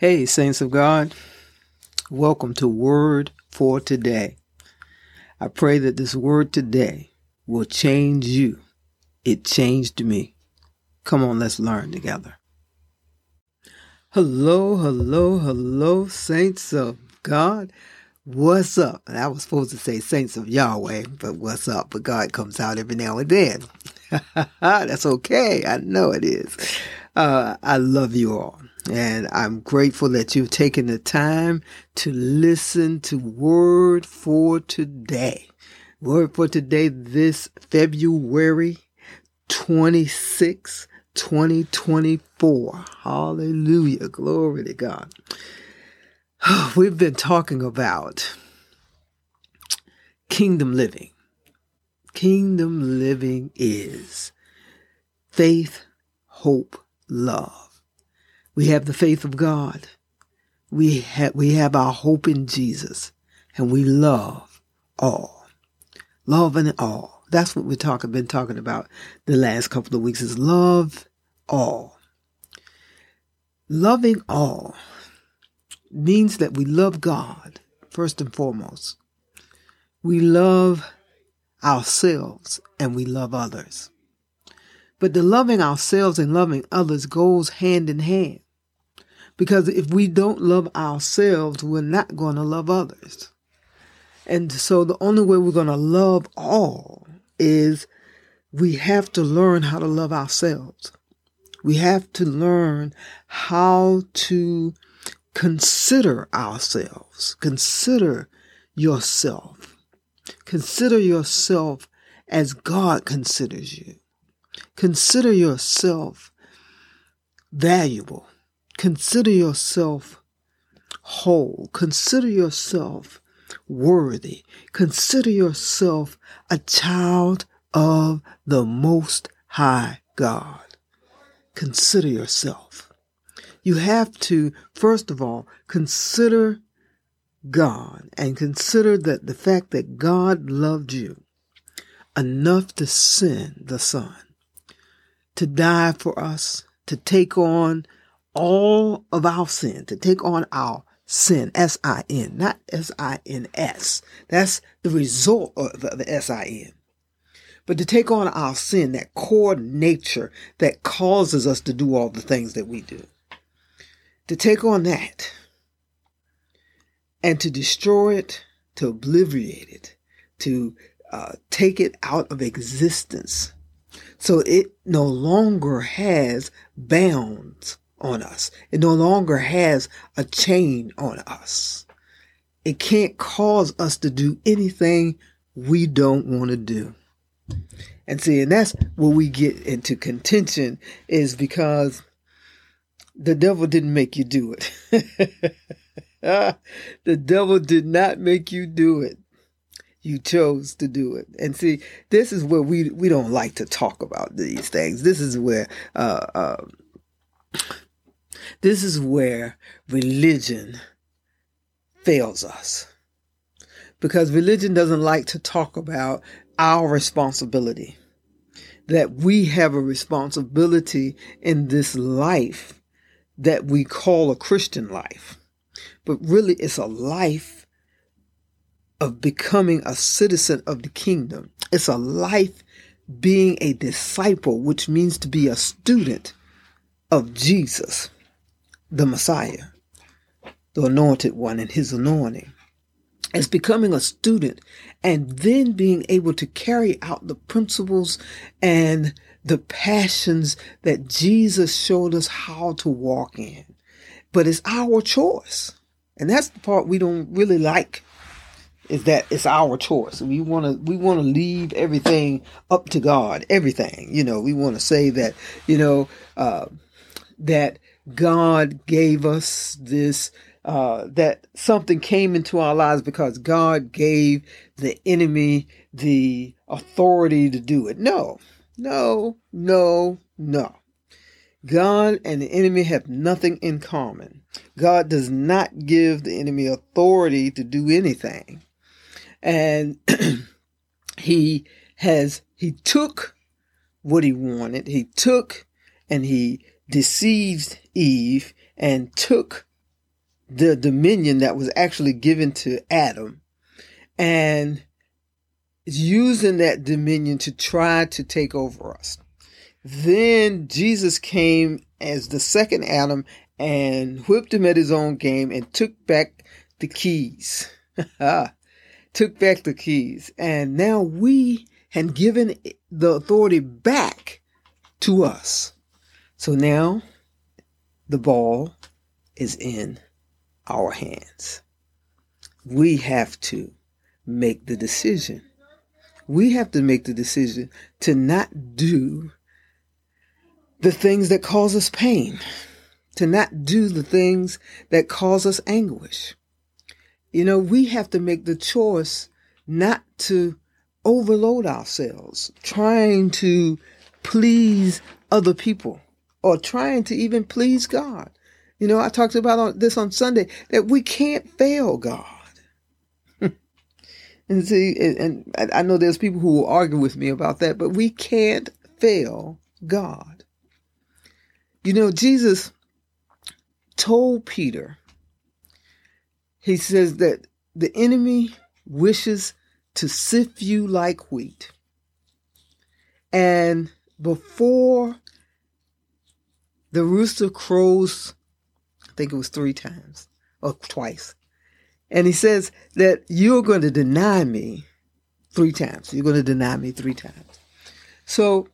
Hey, Saints of God, welcome to Word for Today. I pray that this word today will change you. It changed me. Come on, let's learn together. Hello, hello, hello, Saints of God. What's up? I was supposed to say Saints of Yahweh, but what's up? But God comes out every now and then. That's okay. I know it is. Uh, I love you all. And I'm grateful that you've taken the time to listen to Word for Today. Word for Today this February 26, 2024. Hallelujah. Glory to God. We've been talking about kingdom living. Kingdom living is faith, hope, love. We have the faith of God. We have, we have our hope in Jesus and we love all. Love and all. That's what we're talking, been talking about the last couple of weeks is love all. Loving all means that we love God first and foremost. We love ourselves and we love others. But the loving ourselves and loving others goes hand in hand. Because if we don't love ourselves, we're not going to love others. And so the only way we're going to love all is we have to learn how to love ourselves. We have to learn how to consider ourselves. Consider yourself. Consider yourself as God considers you. Consider yourself valuable. Consider yourself whole. Consider yourself worthy. Consider yourself a child of the Most High God. Consider yourself. You have to, first of all, consider God and consider that the fact that God loved you enough to send the Son to die for us, to take on all of our sin, to take on our sin, S-I-N, not S-I-N-S. That's the result of the S-I-N. But to take on our sin, that core nature that causes us to do all the things that we do. To take on that and to destroy it, to obliterate it, to uh, take it out of existence. So it no longer has bounds on us. It no longer has a chain on us. It can't cause us to do anything we don't want to do. And see, and that's where we get into contention is because the devil didn't make you do it. the devil did not make you do it. You chose to do it. And see, this is where we, we don't like to talk about these things. This is where, uh, uh, this is where religion fails us. Because religion doesn't like to talk about our responsibility. That we have a responsibility in this life that we call a Christian life. But really, it's a life of becoming a citizen of the kingdom. It's a life being a disciple, which means to be a student of Jesus the Messiah, the anointed one and his anointing, as becoming a student and then being able to carry out the principles and the passions that Jesus showed us how to walk in. But it's our choice. And that's the part we don't really like is that it's our choice. We want to we want to leave everything up to God. Everything, you know. We want to say that, you know, uh, that God gave us this, uh, that something came into our lives because God gave the enemy the authority to do it. No, no, no, no. God and the enemy have nothing in common. God does not give the enemy authority to do anything. And he has, he took what he wanted. He took and he deceived Eve and took the dominion that was actually given to Adam and using that dominion to try to take over us. Then Jesus came as the second Adam and whipped him at his own game and took back the keys. took back the keys. And now we had given the authority back to us. So now the ball is in our hands. We have to make the decision. We have to make the decision to not do the things that cause us pain, to not do the things that cause us anguish. You know, we have to make the choice not to overload ourselves trying to please other people or trying to even please God. You know, I talked about this on Sunday that we can't fail God. and see, and I know there's people who will argue with me about that, but we can't fail God. You know, Jesus told Peter, he says that the enemy wishes to sift you like wheat. And before the rooster crows, I think it was three times or twice. And he says that you're going to deny me three times. You're going to deny me three times. So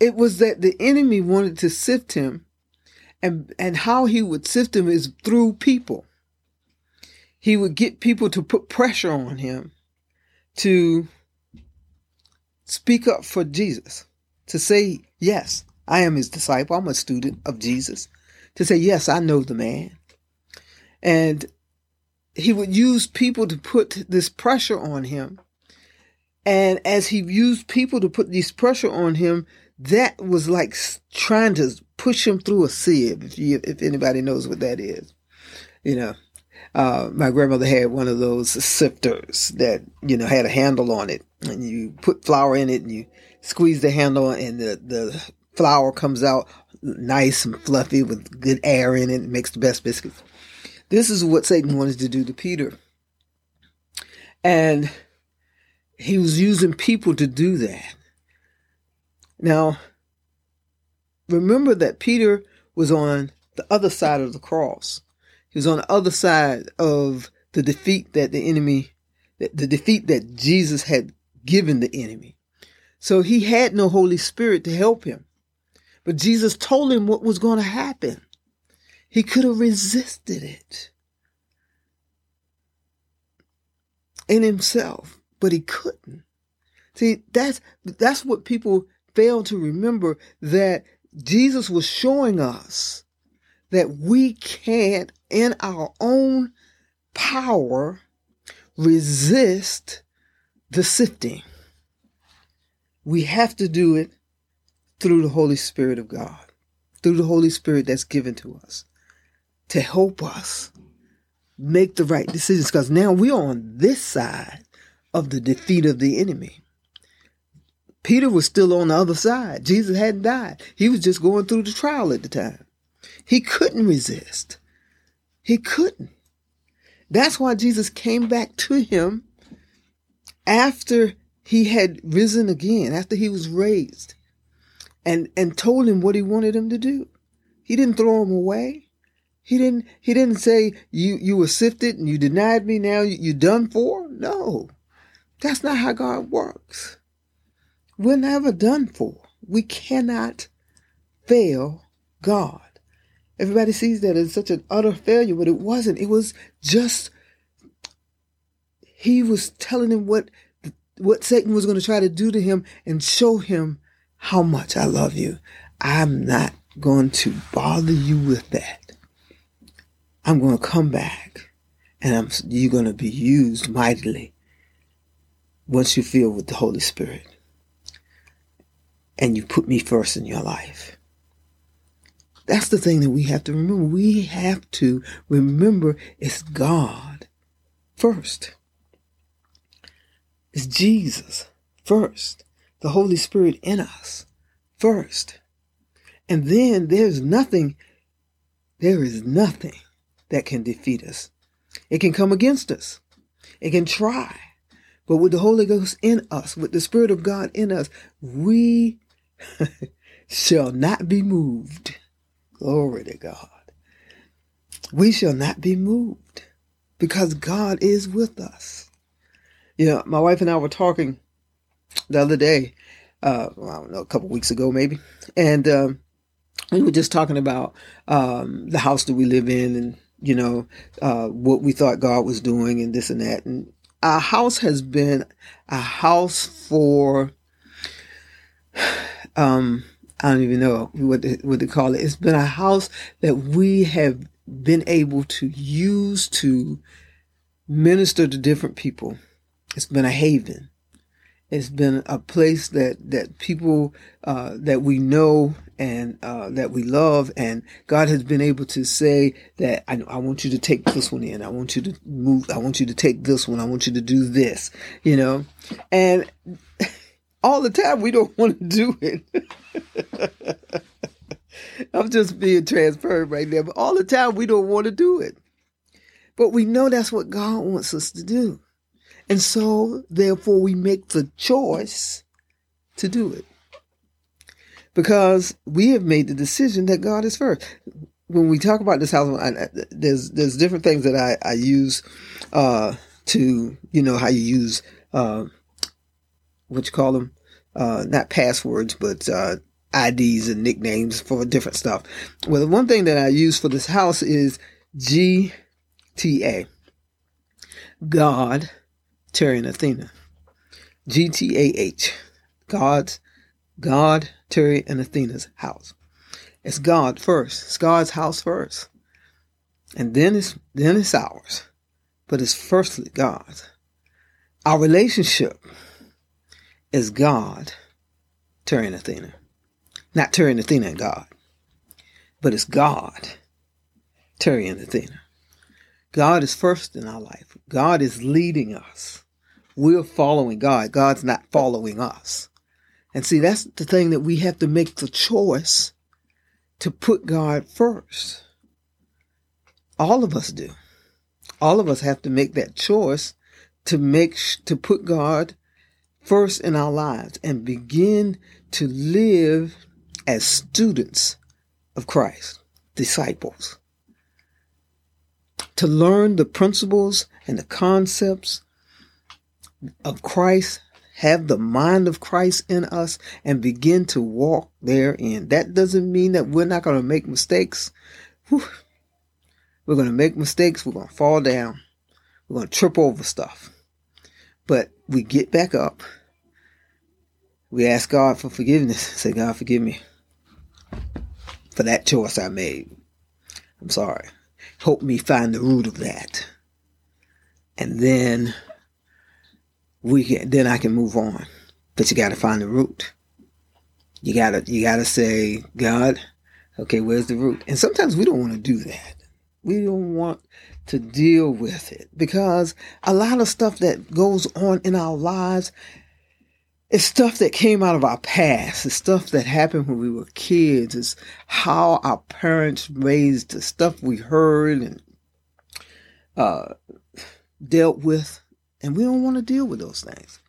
it was that the enemy wanted to sift him and and how he would sift him is through people he would get people to put pressure on him to speak up for Jesus to say yes i am his disciple. I'm a student of jesus. To say yes i know the man. And he would use people to put this pressure on him. And as he used people to put this pressure on him that was like trying to push him through a sieve. If you, if anybody knows what that is, you know, uh, my grandmother had one of those sifters that you know had a handle on it, and you put flour in it, and you squeeze the handle, and the the flour comes out nice and fluffy with good air in it. Makes the best biscuits. This is what Satan wanted to do to Peter, and he was using people to do that. Now, remember that Peter was on the other side of the cross. He was on the other side of the defeat that the enemy, the defeat that Jesus had given the enemy. So he had no Holy Spirit to help him. But Jesus told him what was going to happen. He could have resisted it in himself, but he couldn't. See, that's that's what people fail to remember that Jesus was showing us that we can't, in our own power, resist the sifting. We have to do it through the Holy Spirit of God, through the Holy Spirit that's given to us to help us make the right decisions. Because now we're on this side of the defeat of the enemy. Peter was still on the other side. Jesus hadn't died. He was just going through the trial at the time. He couldn't resist. He couldn't. That's why Jesus came back to him after he had risen again, after he was raised, and, and told him what he wanted him to do. He didn't throw him away. He didn't he didn't say you you were sifted and you denied me now you, are done for. No. That's not how God works. We're never done for. We cannot fail God. Everybody sees that as such an utter failure, but it wasn't. It was just he was telling him what what Satan was going to try to do to him and show him how much I love you. I'm not going to bother you with that. I'm going to come back and I'm, you're going to be used mightily once you feel with the Holy Spirit and you put me first in your life. That's the thing that we have to remember. We have to remember it's God first. It's Jesus first. The Holy Spirit in us first. And then there's nothing there is nothing that can defeat us. It can come against us. It can try. But with the Holy Ghost in us, with the Spirit of God in us, we shall not be moved. Glory to God. We shall not be moved because God is with us. You know, my wife and I were talking the other day, uh, well, I don't know, a couple weeks ago maybe, and um, we were just talking about um, the house that we live in and you know uh, what we thought God was doing and this and that. And our house has been a house for um, I don't even know what they, what they call it. It's been a house that we have been able to use to minister to different people. It's been a haven. It's been a place that that people uh, that we know and uh, that we love, and God has been able to say that I, I want you to take this one in. I want you to move. I want you to take this one. I want you to do this. You know, and all the time we don't want to do it. I'm just being transparent right there, but all the time we don't want to do it. But we know that's what God wants us to do. And so, therefore, we make the choice to do it. Because we have made the decision that God is first. When we talk about this house, I, there's there's different things that I, I use uh, to, you know, how you use, uh, what you call them, uh, not passwords, but uh, IDs and nicknames for different stuff. Well, the one thing that I use for this house is GTA. God Terry and Athena. GTAH. God's God, Terry, and Athena's house. It's God first. It's God's house first. And then it's then it's ours. But it's firstly God's. Our relationship is God, Terry and Athena. Not Terry and Athena and God. But it's God, Terry and Athena. God is first in our life. God is leading us. We're following God. God's not following us. And see, that's the thing that we have to make the choice to put God first. All of us do. All of us have to make that choice to make to put God first in our lives and begin to live as students of Christ, disciples to learn the principles and the concepts of Christ, have the mind of Christ in us, and begin to walk therein. That doesn't mean that we're not going to make mistakes. Whew. We're going to make mistakes. We're going to fall down. We're going to trip over stuff. But we get back up. We ask God for forgiveness. Say, God, forgive me for that choice I made. I'm sorry help me find the root of that. And then we can, then I can move on. But you got to find the root. You gotta, you gotta say, God, okay, where's the root? And sometimes we don't want to do that. We don't want to deal with it because a lot of stuff that goes on in our lives it's stuff that came out of our past. It's stuff that happened when we were kids. It's how our parents raised the stuff we heard and uh, dealt with. And we don't want to deal with those things.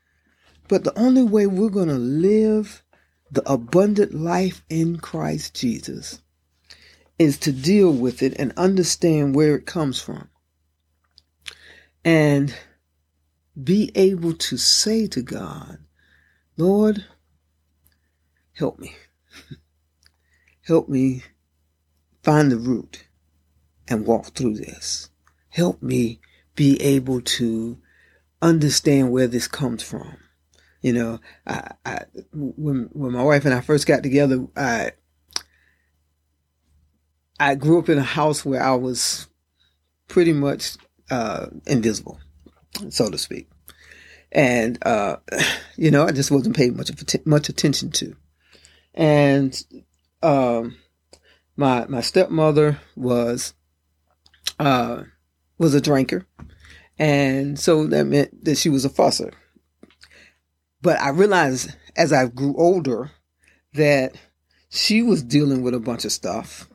But the only way we're going to live the abundant life in Christ Jesus is to deal with it and understand where it comes from. And be able to say to God, Lord, help me. help me find the root and walk through this. Help me be able to understand where this comes from. You know, I, I, when when my wife and I first got together, I I grew up in a house where I was pretty much uh, invisible, so to speak and uh, you know, I just wasn't paying much much attention to. And um, my my stepmother was uh, was a drinker, and so that meant that she was a fusser. But I realized as I grew older that she was dealing with a bunch of stuff,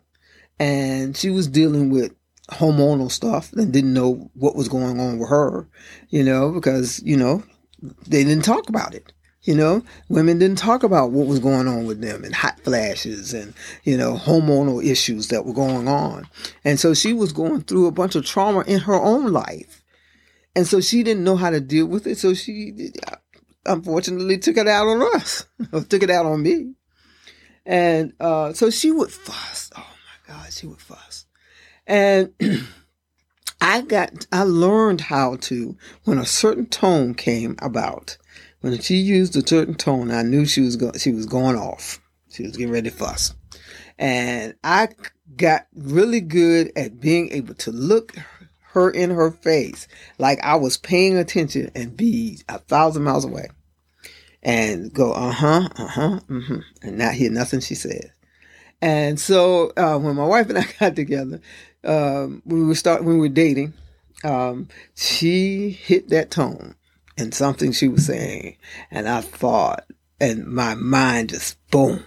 and she was dealing with hormonal stuff and didn't know what was going on with her, you know, because, you know, they didn't talk about it. You know, women didn't talk about what was going on with them and hot flashes and, you know, hormonal issues that were going on. And so she was going through a bunch of trauma in her own life. And so she didn't know how to deal with it. So she unfortunately took it out on us, took it out on me. And uh, so she would fuss. Oh my God, she would fuss. And I got, I learned how to, when a certain tone came about, when she used a certain tone, I knew she was going, she was going off. She was getting ready to fuss. And I got really good at being able to look her in her face like I was paying attention and be a thousand miles away and go, uh huh, uh huh, mm-hmm, and not hear nothing she said. And so uh, when my wife and I got together, um, we were start when we were dating, um, she hit that tone and something she was saying, and I thought, and my mind just boom.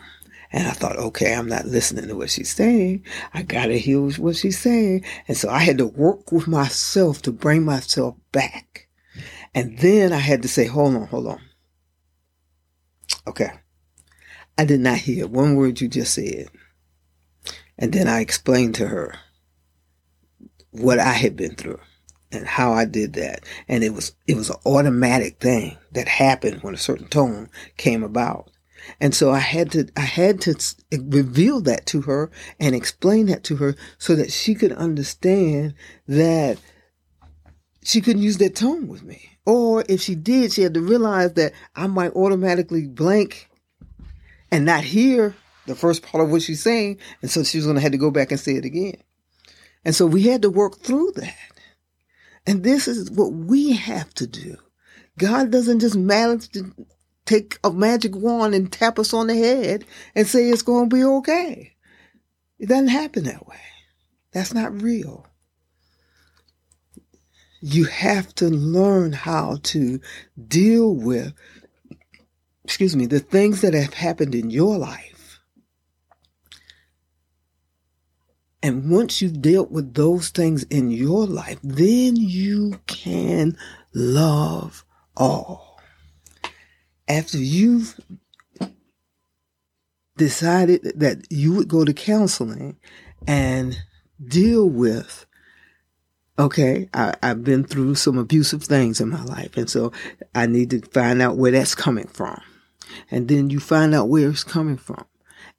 And I thought, okay, I'm not listening to what she's saying. I gotta hear what she's saying. And so I had to work with myself to bring myself back. And then I had to say, hold on, hold on. Okay. I did not hear one word you just said. And then I explained to her what I had been through and how I did that. And it was, it was an automatic thing that happened when a certain tone came about. And so I had to, I had to reveal that to her and explain that to her so that she could understand that she couldn't use that tone with me. Or if she did, she had to realize that I might automatically blank and not hear the first part of what she's saying. And so she was going to have to go back and say it again. And so we had to work through that. And this is what we have to do. God doesn't just manage to take a magic wand and tap us on the head and say it's going to be okay. It doesn't happen that way. That's not real. You have to learn how to deal with, excuse me, the things that have happened in your life And once you've dealt with those things in your life, then you can love all. After you've decided that you would go to counseling and deal with, okay, I, have been through some abusive things in my life. And so I need to find out where that's coming from. And then you find out where it's coming from.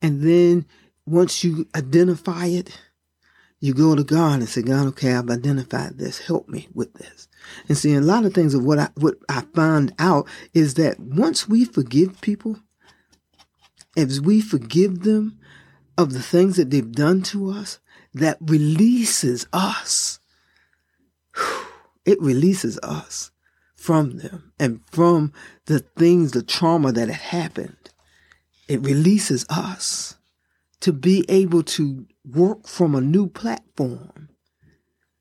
And then once you identify it, you go to God and say, God, okay, I've identified this. Help me with this. And see, a lot of things of what I, what I find out is that once we forgive people, as we forgive them of the things that they've done to us, that releases us. It releases us from them and from the things, the trauma that had happened. It releases us to be able to work from a new platform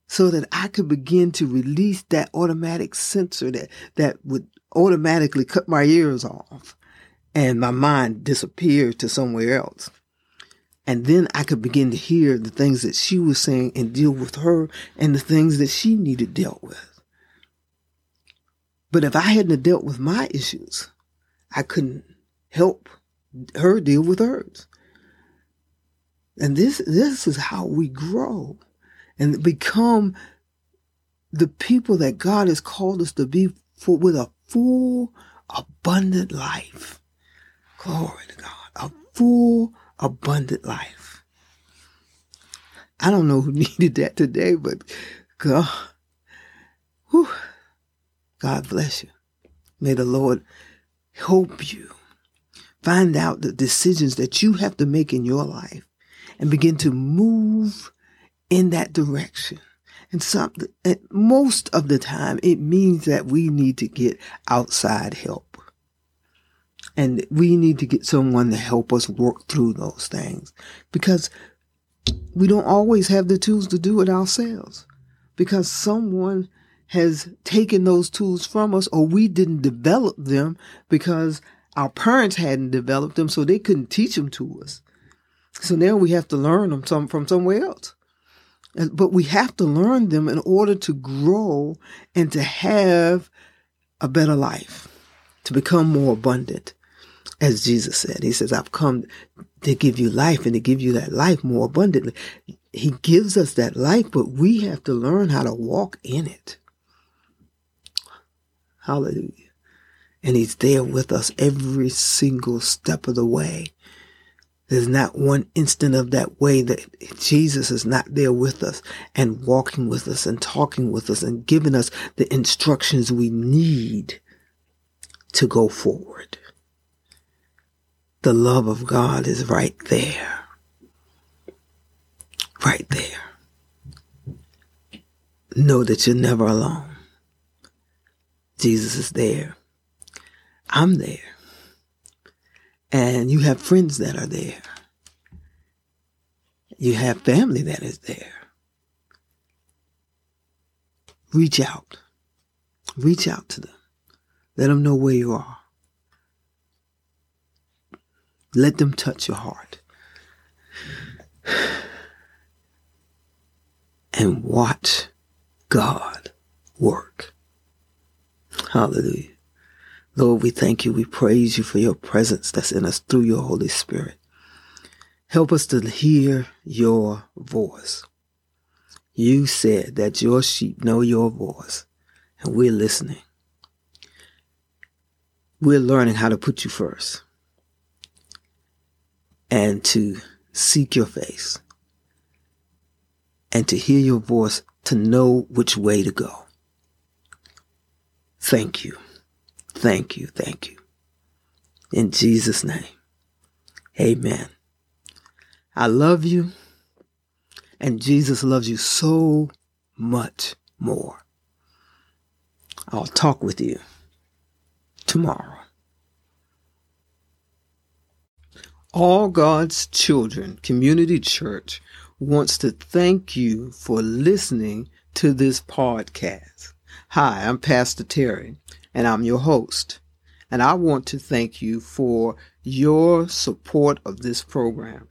so that I could begin to release that automatic sensor that, that would automatically cut my ears off and my mind disappear to somewhere else. And then I could begin to hear the things that she was saying and deal with her and the things that she needed dealt with. But if I hadn't dealt with my issues, I couldn't help her deal with hers. And this, this is how we grow and become the people that God has called us to be for with a full, abundant life. Glory to God. A full, abundant life. I don't know who needed that today, but God, whew, God bless you. May the Lord help you find out the decisions that you have to make in your life and begin to move in that direction. And some, most of the time, it means that we need to get outside help. And we need to get someone to help us work through those things because we don't always have the tools to do it ourselves because someone has taken those tools from us or we didn't develop them because our parents hadn't developed them so they couldn't teach them to us. So now we have to learn them some, from somewhere else. Uh, but we have to learn them in order to grow and to have a better life, to become more abundant. As Jesus said, He says, I've come to give you life and to give you that life more abundantly. He gives us that life, but we have to learn how to walk in it. Hallelujah. And He's there with us every single step of the way. There's not one instant of that way that Jesus is not there with us and walking with us and talking with us and giving us the instructions we need to go forward. The love of God is right there. Right there. Know that you're never alone. Jesus is there. I'm there and you have friends that are there. You have family that is there. Reach out. Reach out to them. Let them know where you are. Let them touch your heart. And watch God work. Hallelujah. Lord, we thank you. We praise you for your presence that's in us through your Holy Spirit. Help us to hear your voice. You said that your sheep know your voice, and we're listening. We're learning how to put you first and to seek your face and to hear your voice to know which way to go. Thank you. Thank you. Thank you. In Jesus' name. Amen. I love you. And Jesus loves you so much more. I'll talk with you tomorrow. All God's Children Community Church wants to thank you for listening to this podcast. Hi, I'm Pastor Terry and I'm your host. And I want to thank you for your support of this program.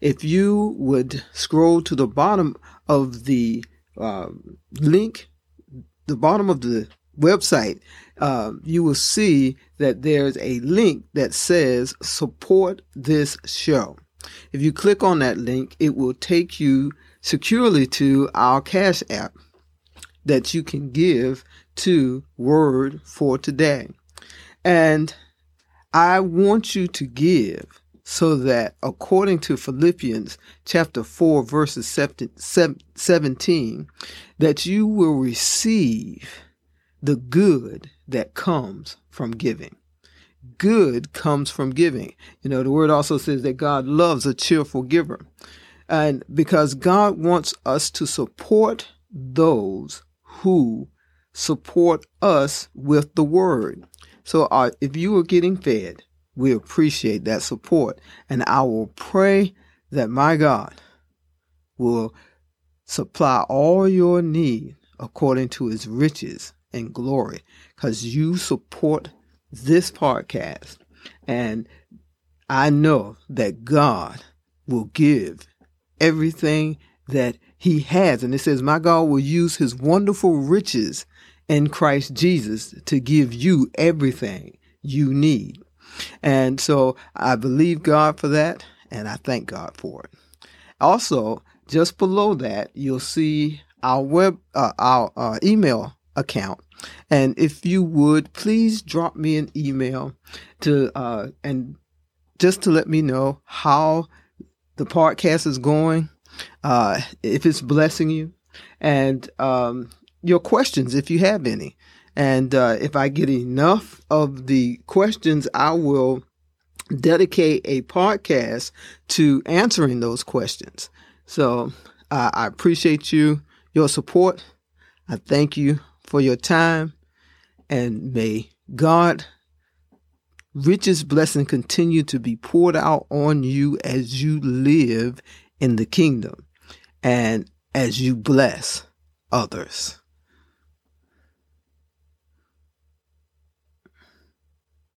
If you would scroll to the bottom of the uh, link, the bottom of the website, uh, you will see that there's a link that says support this show. If you click on that link, it will take you securely to our Cash App that you can give to Word for Today. And I want you to give so that according to Philippians chapter 4 verses 17 that you will receive the good that comes from giving. Good comes from giving. You know, the word also says that God loves a cheerful giver. And because God wants us to support those who support us with the word. So uh, if you are getting fed, we appreciate that support. And I will pray that my God will supply all your need according to his riches and glory because you support this podcast. And I know that God will give everything that he has. And it says, My God will use his wonderful riches in Christ Jesus to give you everything you need. And so I believe God for that, and I thank God for it. Also, just below that, you'll see our web, uh, our uh, email account. And if you would, please drop me an email to, uh, and just to let me know how the podcast is going, uh, if it's blessing you, and um, your questions if you have any. And uh, if I get enough of the questions, I will dedicate a podcast to answering those questions. So uh, I appreciate you, your support. I thank you for your time. And may God richest blessing continue to be poured out on you as you live in the kingdom and as you bless others.